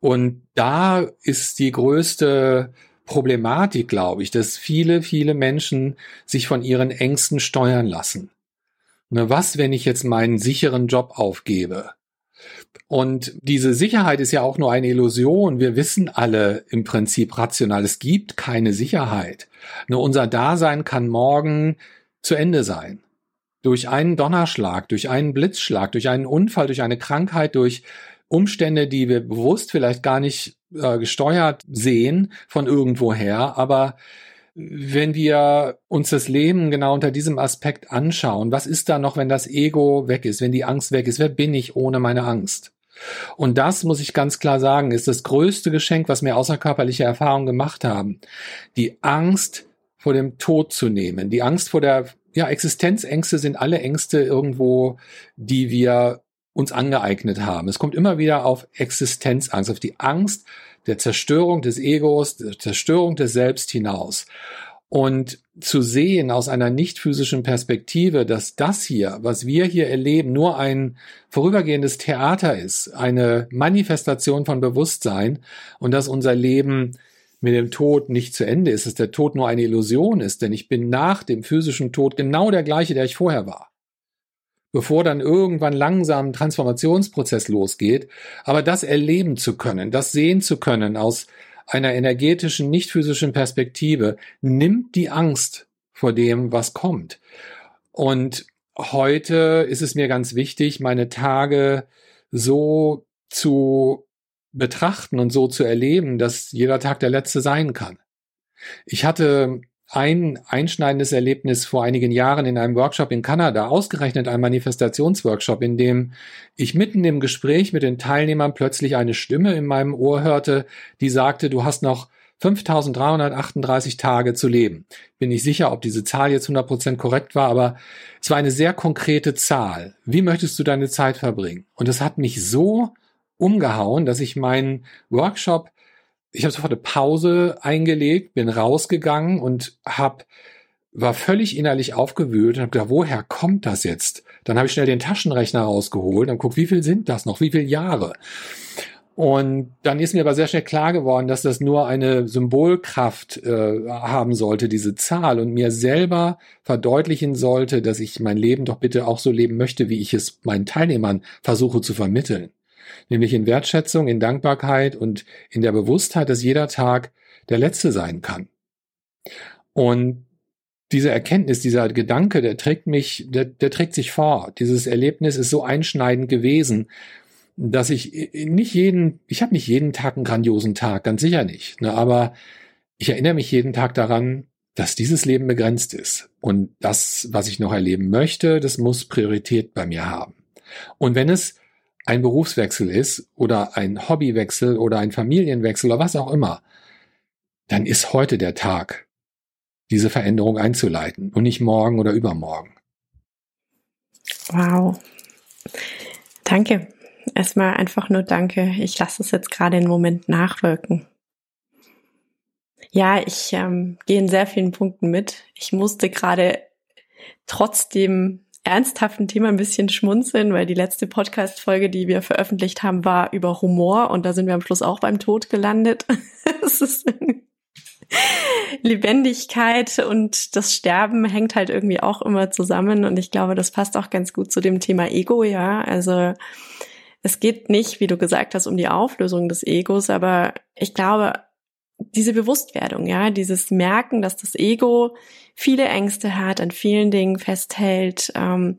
Speaker 2: Und da ist die größte Problematik, glaube ich, dass viele, viele Menschen sich von ihren Ängsten steuern lassen. Ne, was, wenn ich jetzt meinen sicheren Job aufgebe? Und diese Sicherheit ist ja auch nur eine Illusion. Wir wissen alle im Prinzip rational, es gibt keine Sicherheit. Nur unser Dasein kann morgen zu Ende sein. Durch einen Donnerschlag, durch einen Blitzschlag, durch einen Unfall, durch eine Krankheit, durch Umstände, die wir bewusst vielleicht gar nicht äh, gesteuert sehen von irgendwoher, aber wenn wir uns das Leben genau unter diesem Aspekt anschauen, was ist da noch, wenn das Ego weg ist, wenn die Angst weg ist? Wer bin ich ohne meine Angst? Und das, muss ich ganz klar sagen, ist das größte Geschenk, was mir außerkörperliche Erfahrungen gemacht haben. Die Angst vor dem Tod zu nehmen, die Angst vor der, ja, Existenzängste sind alle Ängste irgendwo, die wir uns angeeignet haben. Es kommt immer wieder auf Existenzangst, auf die Angst der Zerstörung des Egos, der Zerstörung des Selbst hinaus. Und zu sehen aus einer nicht physischen Perspektive, dass das hier, was wir hier erleben, nur ein vorübergehendes Theater ist, eine Manifestation von Bewusstsein und dass unser Leben mit dem Tod nicht zu Ende ist, dass der Tod nur eine Illusion ist, denn ich bin nach dem physischen Tod genau der gleiche, der ich vorher war. Bevor dann irgendwann langsam ein Transformationsprozess losgeht, aber das erleben zu können, das sehen zu können aus einer energetischen, nicht physischen Perspektive nimmt die Angst vor dem, was kommt. Und heute ist es mir ganz wichtig, meine Tage so zu betrachten und so zu erleben, dass jeder Tag der letzte sein kann. Ich hatte ein einschneidendes Erlebnis vor einigen Jahren in einem Workshop in Kanada, ausgerechnet ein Manifestationsworkshop, in dem ich mitten im Gespräch mit den Teilnehmern plötzlich eine Stimme in meinem Ohr hörte, die sagte, du hast noch 5338 Tage zu leben. Bin nicht sicher, ob diese Zahl jetzt 100% korrekt war, aber es war eine sehr konkrete Zahl. Wie möchtest du deine Zeit verbringen? Und es hat mich so umgehauen, dass ich meinen Workshop ich habe sofort eine Pause eingelegt, bin rausgegangen und hab, war völlig innerlich aufgewühlt und habe gedacht, woher kommt das jetzt? Dann habe ich schnell den Taschenrechner rausgeholt und guck, wie viel sind das noch? Wie viele Jahre? Und dann ist mir aber sehr schnell klar geworden, dass das nur eine Symbolkraft äh, haben sollte, diese Zahl, und mir selber verdeutlichen sollte, dass ich mein Leben doch bitte auch so leben möchte, wie ich es meinen Teilnehmern versuche zu vermitteln nämlich in Wertschätzung, in Dankbarkeit und in der Bewusstheit, dass jeder Tag der letzte sein kann. Und diese Erkenntnis, dieser Gedanke, der trägt mich, der, der trägt sich vor. Dieses Erlebnis ist so einschneidend gewesen, dass ich nicht jeden, ich habe nicht jeden Tag einen grandiosen Tag, ganz sicher nicht. Ne, aber ich erinnere mich jeden Tag daran, dass dieses Leben begrenzt ist. Und das, was ich noch erleben möchte, das muss Priorität bei mir haben. Und wenn es ein Berufswechsel ist oder ein Hobbywechsel oder ein Familienwechsel oder was auch immer, dann ist heute der Tag, diese Veränderung einzuleiten und nicht morgen oder übermorgen.
Speaker 1: Wow. Danke. Erstmal einfach nur danke. Ich lasse es jetzt gerade einen Moment nachwirken. Ja, ich ähm, gehe in sehr vielen Punkten mit. Ich musste gerade trotzdem ernsthaften Thema ein bisschen schmunzeln, weil die letzte Podcast-Folge, die wir veröffentlicht haben, war über Humor und da sind wir am Schluss auch beim Tod gelandet. es ist Lebendigkeit und das Sterben hängt halt irgendwie auch immer zusammen und ich glaube, das passt auch ganz gut zu dem Thema Ego, ja. Also es geht nicht, wie du gesagt hast, um die Auflösung des Egos, aber ich glaube, diese Bewusstwerdung, ja, dieses Merken, dass das Ego viele Ängste hat, an vielen Dingen festhält ähm,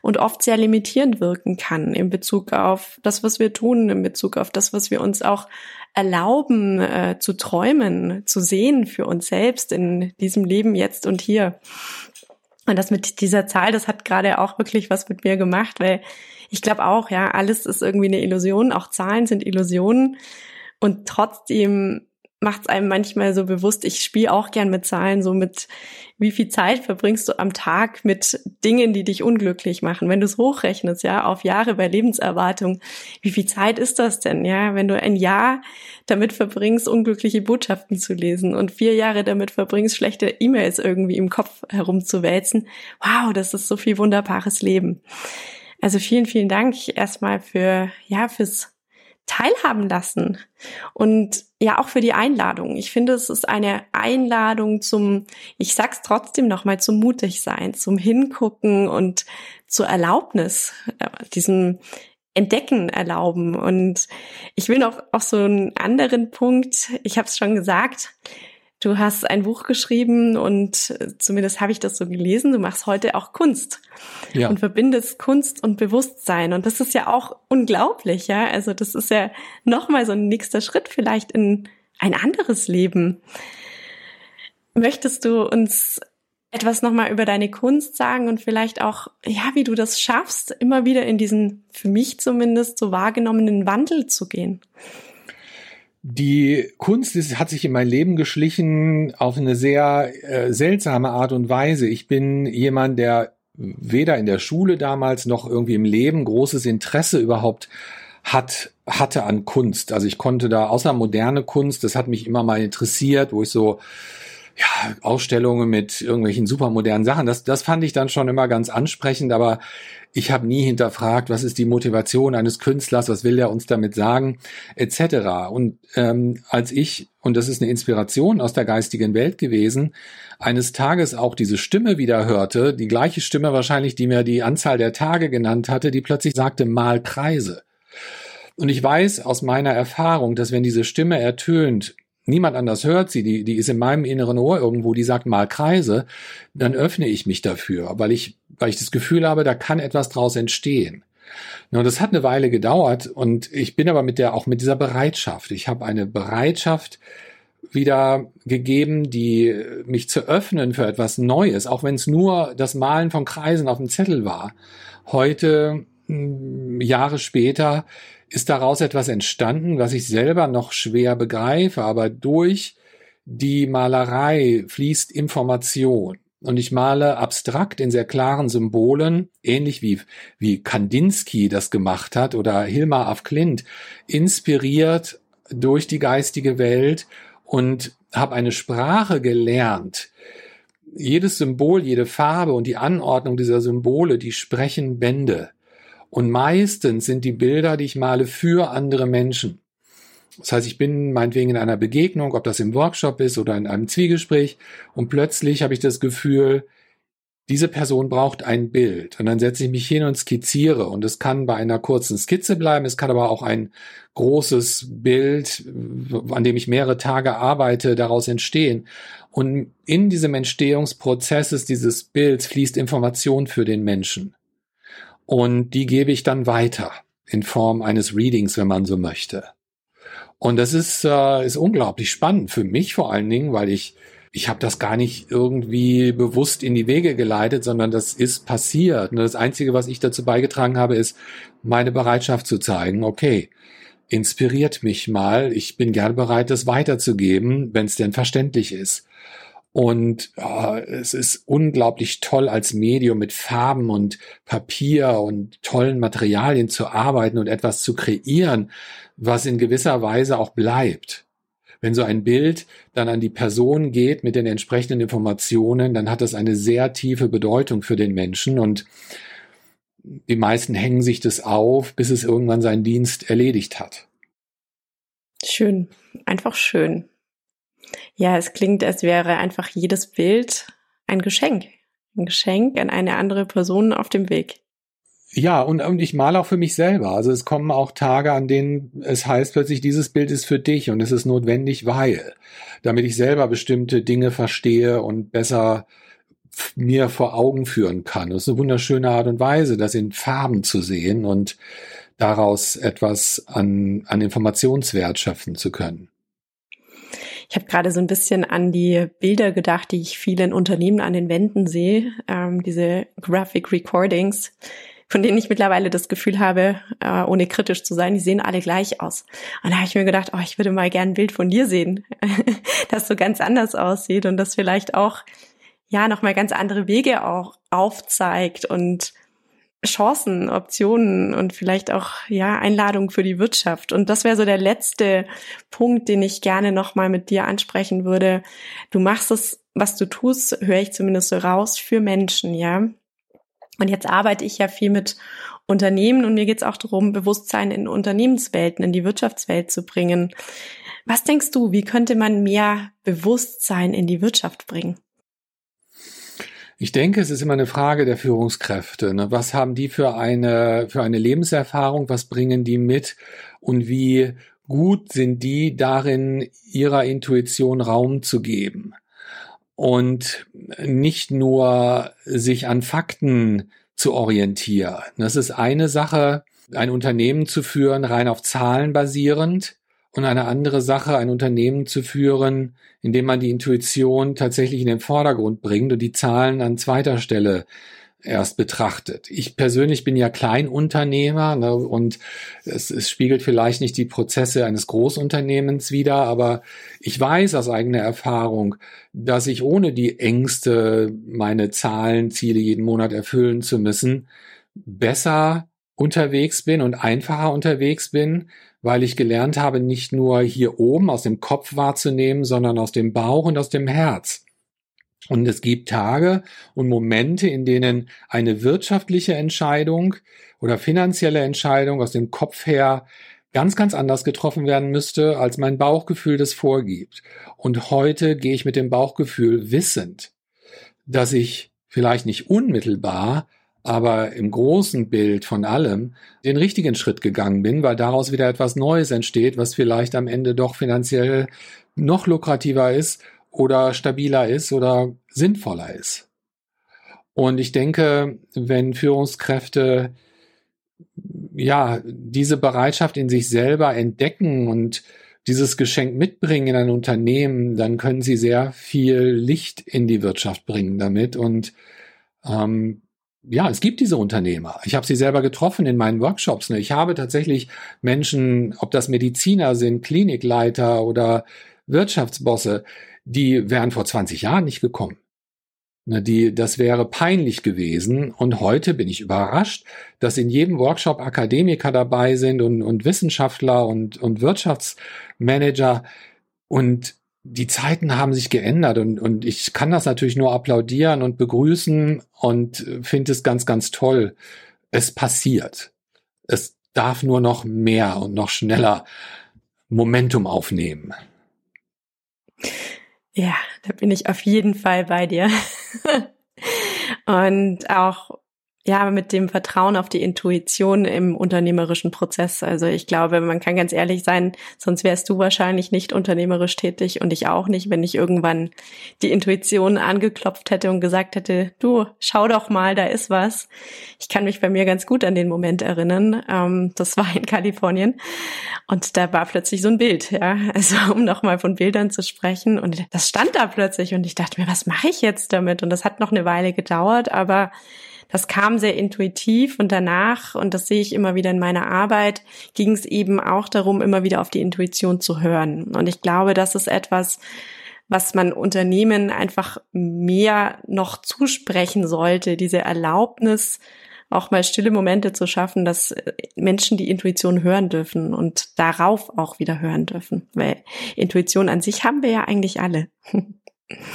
Speaker 1: und oft sehr limitierend wirken kann in Bezug auf das, was wir tun, in Bezug auf das, was wir uns auch erlauben äh, zu träumen, zu sehen für uns selbst in diesem Leben jetzt und hier. Und das mit dieser Zahl, das hat gerade auch wirklich was mit mir gemacht, weil ich glaube auch, ja, alles ist irgendwie eine Illusion, auch Zahlen sind Illusionen. Und trotzdem macht es einem manchmal so bewusst, ich spiele auch gern mit Zahlen, so mit wie viel Zeit verbringst du am Tag mit Dingen, die dich unglücklich machen. Wenn du es hochrechnest, ja, auf Jahre bei Lebenserwartung, wie viel Zeit ist das denn, ja, wenn du ein Jahr damit verbringst, unglückliche Botschaften zu lesen und vier Jahre damit verbringst, schlechte E-Mails irgendwie im Kopf herumzuwälzen. Wow, das ist so viel wunderbares Leben. Also vielen, vielen Dank erstmal für, ja, fürs teilhaben lassen. Und ja, auch für die Einladung. Ich finde, es ist eine Einladung zum, ich sag's trotzdem nochmal, zum mutig sein, zum Hingucken und zur Erlaubnis, äh, diesem Entdecken erlauben. Und ich will noch auch so einen anderen Punkt, ich habe es schon gesagt, Du hast ein Buch geschrieben und äh, zumindest habe ich das so gelesen. Du machst heute auch Kunst ja. und verbindest Kunst und Bewusstsein. Und das ist ja auch unglaublich, ja. Also das ist ja nochmal so ein nächster Schritt vielleicht in ein anderes Leben. Möchtest du uns etwas nochmal über deine Kunst sagen und vielleicht auch, ja, wie du das schaffst, immer wieder in diesen, für mich zumindest, so wahrgenommenen Wandel zu gehen?
Speaker 2: Die Kunst ist, hat sich in mein Leben geschlichen auf eine sehr äh, seltsame Art und Weise. Ich bin jemand, der weder in der Schule damals noch irgendwie im Leben großes Interesse überhaupt hat, hatte an Kunst. Also ich konnte da, außer moderne Kunst, das hat mich immer mal interessiert, wo ich so ja, Ausstellungen mit irgendwelchen supermodernen Sachen. Das, das fand ich dann schon immer ganz ansprechend, aber ich habe nie hinterfragt, was ist die Motivation eines Künstlers, was will er uns damit sagen, etc. Und ähm, als ich, und das ist eine Inspiration aus der geistigen Welt gewesen, eines Tages auch diese Stimme wieder hörte, die gleiche Stimme wahrscheinlich, die mir die Anzahl der Tage genannt hatte, die plötzlich sagte, mal Kreise. Und ich weiß aus meiner Erfahrung, dass wenn diese Stimme ertönt, niemand anders hört sie, die, die ist in meinem inneren Ohr irgendwo, die sagt mal Kreise, dann öffne ich mich dafür, weil ich, weil ich das Gefühl habe, da kann etwas draus entstehen. Und das hat eine Weile gedauert und ich bin aber mit der, auch mit dieser Bereitschaft. Ich habe eine Bereitschaft wieder gegeben, die mich zu öffnen für etwas Neues, auch wenn es nur das Malen von Kreisen auf dem Zettel war. Heute, hm, Jahre später, ist daraus etwas entstanden, was ich selber noch schwer begreife, aber durch die Malerei fließt Information. Und ich male abstrakt in sehr klaren Symbolen, ähnlich wie, wie Kandinsky das gemacht hat oder Hilmar af Klint, inspiriert durch die geistige Welt und habe eine Sprache gelernt. Jedes Symbol, jede Farbe und die Anordnung dieser Symbole, die sprechen Bände. Und meistens sind die Bilder, die ich male, für andere Menschen. Das heißt, ich bin meinetwegen in einer Begegnung, ob das im Workshop ist oder in einem Zwiegespräch, und plötzlich habe ich das Gefühl, diese Person braucht ein Bild. Und dann setze ich mich hin und skizziere. Und es kann bei einer kurzen Skizze bleiben, es kann aber auch ein großes Bild, an dem ich mehrere Tage arbeite, daraus entstehen. Und in diesem Entstehungsprozess dieses Bilds fließt Information für den Menschen. Und die gebe ich dann weiter in Form eines Readings, wenn man so möchte. Und das ist, äh, ist unglaublich spannend für mich vor allen Dingen, weil ich ich habe das gar nicht irgendwie bewusst in die Wege geleitet, sondern das ist passiert. Und das Einzige, was ich dazu beigetragen habe, ist meine Bereitschaft zu zeigen, okay, inspiriert mich mal, ich bin gerne bereit, das weiterzugeben, wenn es denn verständlich ist. Und oh, es ist unglaublich toll, als Medium mit Farben und Papier und tollen Materialien zu arbeiten und etwas zu kreieren, was in gewisser Weise auch bleibt. Wenn so ein Bild dann an die Person geht mit den entsprechenden Informationen, dann hat das eine sehr tiefe Bedeutung für den Menschen und die meisten hängen sich das auf, bis es irgendwann seinen Dienst erledigt hat.
Speaker 1: Schön, einfach schön. Ja, es klingt, als wäre einfach jedes Bild ein Geschenk. Ein Geschenk an eine andere Person auf dem Weg.
Speaker 2: Ja, und, und ich male auch für mich selber. Also es kommen auch Tage, an denen es heißt plötzlich, dieses Bild ist für dich und es ist notwendig, weil, damit ich selber bestimmte Dinge verstehe und besser mir vor Augen führen kann. Das ist eine wunderschöne Art und Weise, das in Farben zu sehen und daraus etwas an, an Informationswert schöpfen zu können.
Speaker 1: Ich habe gerade so ein bisschen an die Bilder gedacht, die ich vielen Unternehmen an den Wänden sehe, ähm, diese Graphic Recordings, von denen ich mittlerweile das Gefühl habe, äh, ohne kritisch zu sein, die sehen alle gleich aus. Und da habe ich mir gedacht, oh, ich würde mal gern ein Bild von dir sehen, das so ganz anders aussieht und das vielleicht auch ja nochmal ganz andere Wege auch aufzeigt und Chancen, Optionen und vielleicht auch ja Einladungen für die Wirtschaft. Und das wäre so der letzte Punkt, den ich gerne nochmal mit dir ansprechen würde. Du machst es, was du tust, höre ich zumindest so raus, für Menschen, ja. Und jetzt arbeite ich ja viel mit Unternehmen und mir geht es auch darum, Bewusstsein in Unternehmenswelten, in die Wirtschaftswelt zu bringen. Was denkst du, wie könnte man mehr Bewusstsein in die Wirtschaft bringen?
Speaker 2: Ich denke, es ist immer eine Frage der Führungskräfte. Ne? Was haben die für eine, für eine Lebenserfahrung? Was bringen die mit? Und wie gut sind die darin, ihrer Intuition Raum zu geben? Und nicht nur sich an Fakten zu orientieren. Das ist eine Sache, ein Unternehmen zu führen, rein auf Zahlen basierend und eine andere Sache, ein Unternehmen zu führen, in dem man die Intuition tatsächlich in den Vordergrund bringt und die Zahlen an zweiter Stelle erst betrachtet. Ich persönlich bin ja Kleinunternehmer ne, und es, es spiegelt vielleicht nicht die Prozesse eines Großunternehmens wider, aber ich weiß aus eigener Erfahrung, dass ich ohne die Ängste, meine Zahlenziele jeden Monat erfüllen zu müssen, besser unterwegs bin und einfacher unterwegs bin, weil ich gelernt habe, nicht nur hier oben aus dem Kopf wahrzunehmen, sondern aus dem Bauch und aus dem Herz. Und es gibt Tage und Momente, in denen eine wirtschaftliche Entscheidung oder finanzielle Entscheidung aus dem Kopf her ganz, ganz anders getroffen werden müsste, als mein Bauchgefühl das vorgibt. Und heute gehe ich mit dem Bauchgefühl wissend, dass ich vielleicht nicht unmittelbar, aber im großen Bild von allem den richtigen Schritt gegangen bin, weil daraus wieder etwas Neues entsteht, was vielleicht am Ende doch finanziell noch lukrativer ist oder stabiler ist oder sinnvoller ist. Und ich denke, wenn Führungskräfte ja diese Bereitschaft in sich selber entdecken und dieses Geschenk mitbringen in ein Unternehmen, dann können sie sehr viel Licht in die Wirtschaft bringen damit. Und ähm, ja, es gibt diese Unternehmer. Ich habe sie selber getroffen in meinen Workshops. Ne? Ich habe tatsächlich Menschen, ob das Mediziner sind, Klinikleiter oder Wirtschaftsbosse, die wären vor 20 Jahren nicht gekommen. Ne, die, das wäre peinlich gewesen. Und heute bin ich überrascht, dass in jedem Workshop Akademiker dabei sind und, und Wissenschaftler und, und Wirtschaftsmanager. Und die Zeiten haben sich geändert und, und ich kann das natürlich nur applaudieren und begrüßen und finde es ganz, ganz toll. Es passiert. Es darf nur noch mehr und noch schneller Momentum aufnehmen.
Speaker 1: Ja, da bin ich auf jeden Fall bei dir. und auch ja, mit dem Vertrauen auf die Intuition im unternehmerischen Prozess. Also ich glaube, man kann ganz ehrlich sein, sonst wärst du wahrscheinlich nicht unternehmerisch tätig und ich auch nicht, wenn ich irgendwann die Intuition angeklopft hätte und gesagt hätte, du, schau doch mal, da ist was. Ich kann mich bei mir ganz gut an den Moment erinnern. Ähm, das war in Kalifornien und da war plötzlich so ein Bild, ja. Also um nochmal von Bildern zu sprechen und das stand da plötzlich und ich dachte mir, was mache ich jetzt damit? Und das hat noch eine Weile gedauert, aber das kam sehr intuitiv und danach, und das sehe ich immer wieder in meiner Arbeit, ging es eben auch darum, immer wieder auf die Intuition zu hören. Und ich glaube, das ist etwas, was man Unternehmen einfach mehr noch zusprechen sollte, diese Erlaubnis, auch mal stille Momente zu schaffen, dass Menschen die Intuition hören dürfen und darauf auch wieder hören dürfen. Weil Intuition an sich haben wir ja eigentlich alle.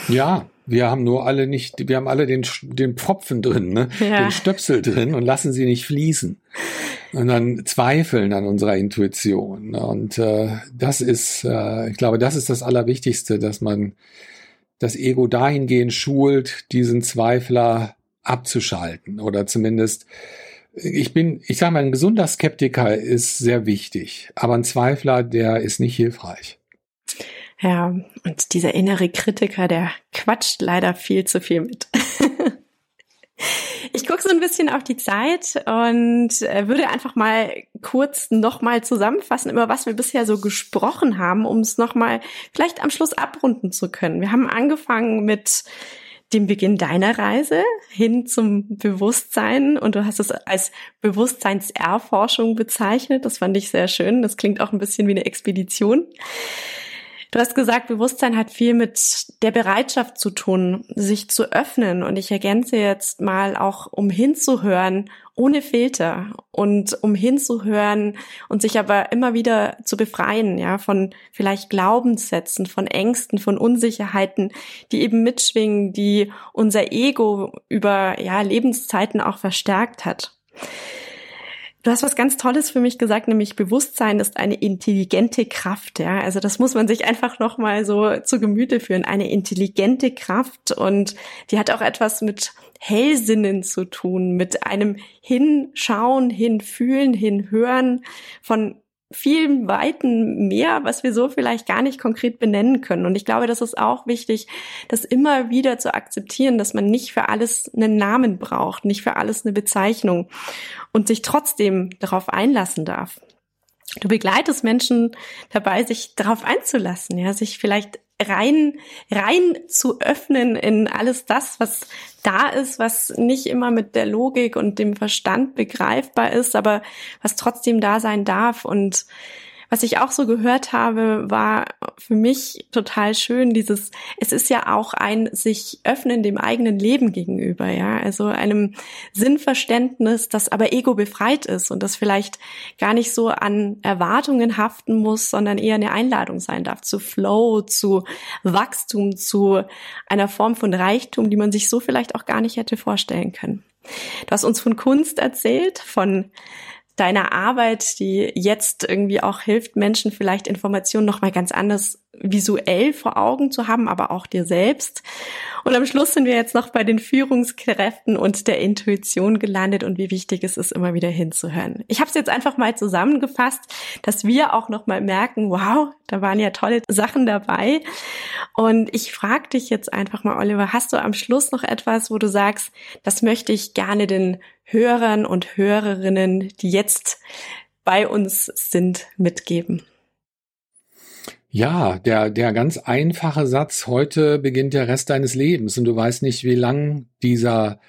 Speaker 2: Ja, wir haben nur alle nicht, wir haben alle den, den Pfropfen drin, ne? Ja. den Stöpsel drin und lassen sie nicht fließen. Und dann zweifeln an unserer Intuition. Und äh, das ist, äh, ich glaube, das ist das Allerwichtigste, dass man das Ego dahingehend schult, diesen Zweifler abzuschalten oder zumindest ich bin, ich sage mal, ein gesunder Skeptiker ist sehr wichtig, aber ein Zweifler, der ist nicht hilfreich.
Speaker 1: Ja, und dieser innere Kritiker, der quatscht leider viel zu viel mit. Ich gucke so ein bisschen auf die Zeit und äh, würde einfach mal kurz nochmal zusammenfassen, über was wir bisher so gesprochen haben, um es nochmal vielleicht am Schluss abrunden zu können. Wir haben angefangen mit dem Beginn deiner Reise hin zum Bewusstsein und du hast es als Bewusstseinserforschung bezeichnet. Das fand ich sehr schön. Das klingt auch ein bisschen wie eine Expedition. Du hast gesagt, Bewusstsein hat viel mit der Bereitschaft zu tun, sich zu öffnen. Und ich ergänze jetzt mal auch, um hinzuhören, ohne Filter und um hinzuhören und sich aber immer wieder zu befreien, ja, von vielleicht Glaubenssätzen, von Ängsten, von Unsicherheiten, die eben mitschwingen, die unser Ego über, ja, Lebenszeiten auch verstärkt hat. Du hast was ganz Tolles für mich gesagt, nämlich Bewusstsein ist eine intelligente Kraft. Ja, also das muss man sich einfach noch mal so zu Gemüte führen. Eine intelligente Kraft und die hat auch etwas mit Hellsinnen zu tun, mit einem Hinschauen, Hinfühlen, Hinhören von viel weiten mehr, was wir so vielleicht gar nicht konkret benennen können. Und ich glaube, das ist auch wichtig, das immer wieder zu akzeptieren, dass man nicht für alles einen Namen braucht, nicht für alles eine Bezeichnung und sich trotzdem darauf einlassen darf. Du begleitest Menschen dabei, sich darauf einzulassen, ja, sich vielleicht rein, rein zu öffnen in alles das, was da ist, was nicht immer mit der Logik und dem Verstand begreifbar ist, aber was trotzdem da sein darf. Und was ich auch so gehört habe, war für mich total schön, dieses, es ist ja auch ein sich öffnen dem eigenen Leben gegenüber, ja, also einem Sinnverständnis, das aber ego befreit ist und das vielleicht gar nicht so an Erwartungen haften muss, sondern eher eine Einladung sein darf zu Flow, zu Wachstum, zu einer Form von Reichtum, die man sich so vielleicht auch gar nicht hätte vorstellen können. Du hast uns von Kunst erzählt, von deiner Arbeit, die jetzt irgendwie auch hilft, Menschen vielleicht Informationen noch mal ganz anders visuell vor Augen zu haben, aber auch dir selbst. Und am Schluss sind wir jetzt noch bei den Führungskräften und der Intuition gelandet und wie wichtig es ist, immer wieder hinzuhören. Ich habe es jetzt einfach mal zusammengefasst, dass wir auch noch mal merken, wow, da waren ja tolle Sachen dabei. Und ich frage dich jetzt einfach mal, Oliver, hast du am Schluss noch etwas, wo du sagst, das möchte ich gerne den Hörern und Hörerinnen, die jetzt bei uns sind, mitgeben?
Speaker 2: Ja, der, der ganz einfache Satz, heute beginnt der Rest deines Lebens und du weißt nicht, wie lang dieser,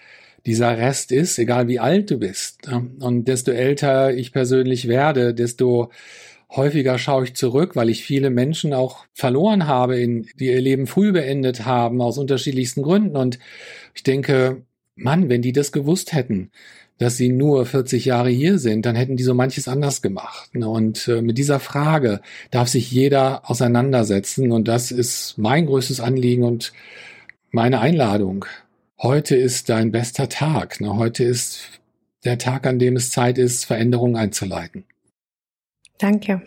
Speaker 2: dieser Rest ist, egal wie alt du bist. Und desto älter ich persönlich werde, desto häufiger schaue ich zurück, weil ich viele Menschen auch verloren habe, in, die ihr Leben früh beendet haben, aus unterschiedlichsten Gründen. Und ich denke, Mann, wenn die das gewusst hätten, dass sie nur 40 Jahre hier sind, dann hätten die so manches anders gemacht. Ne? Und äh, mit dieser Frage darf sich jeder auseinandersetzen. Und das ist mein größtes Anliegen und meine Einladung. Heute ist dein bester Tag. Ne? Heute ist der Tag, an dem es Zeit ist, Veränderungen einzuleiten.
Speaker 1: Danke.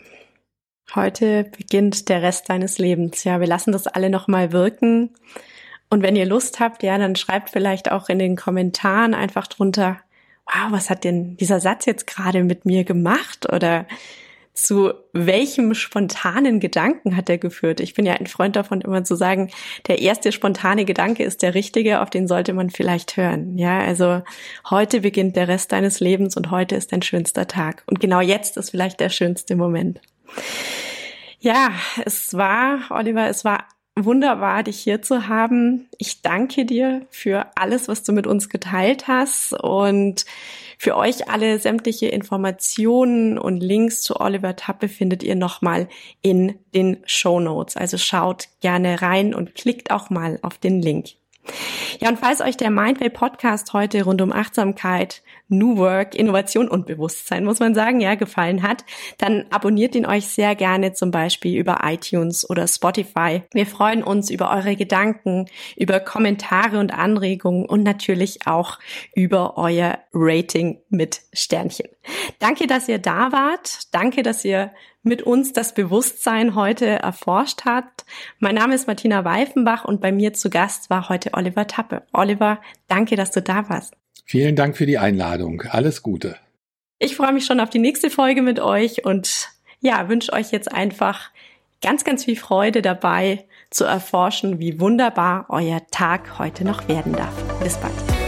Speaker 1: Heute beginnt der Rest deines Lebens. Ja, wir lassen das alle nochmal wirken. Und wenn ihr Lust habt, ja, dann schreibt vielleicht auch in den Kommentaren einfach drunter, wow, was hat denn dieser Satz jetzt gerade mit mir gemacht? Oder zu welchem spontanen Gedanken hat er geführt? Ich bin ja ein Freund davon, immer zu sagen, der erste spontane Gedanke ist der richtige, auf den sollte man vielleicht hören. Ja, also heute beginnt der Rest deines Lebens und heute ist dein schönster Tag. Und genau jetzt ist vielleicht der schönste Moment. Ja, es war, Oliver, es war wunderbar, dich hier zu haben. Ich danke dir für alles, was du mit uns geteilt hast und für euch alle sämtliche Informationen und Links zu Oliver Tappe findet ihr nochmal in den Show Notes. Also schaut gerne rein und klickt auch mal auf den Link. Ja, und falls euch der Mindway Podcast heute rund um Achtsamkeit, New Work, Innovation und Bewusstsein, muss man sagen, ja, gefallen hat, dann abonniert ihn euch sehr gerne zum Beispiel über iTunes oder Spotify. Wir freuen uns über eure Gedanken, über Kommentare und Anregungen und natürlich auch über euer Rating mit Sternchen. Danke, dass ihr da wart. Danke, dass ihr mit uns das Bewusstsein heute erforscht hat. Mein Name ist Martina Weifenbach und bei mir zu Gast war heute Oliver Tappe. Oliver, danke, dass du da warst.
Speaker 2: Vielen Dank für die Einladung. Alles Gute.
Speaker 1: Ich freue mich schon auf die nächste Folge mit euch und ja, wünsche euch jetzt einfach ganz, ganz viel Freude dabei zu erforschen, wie wunderbar euer Tag heute noch werden darf. Bis bald.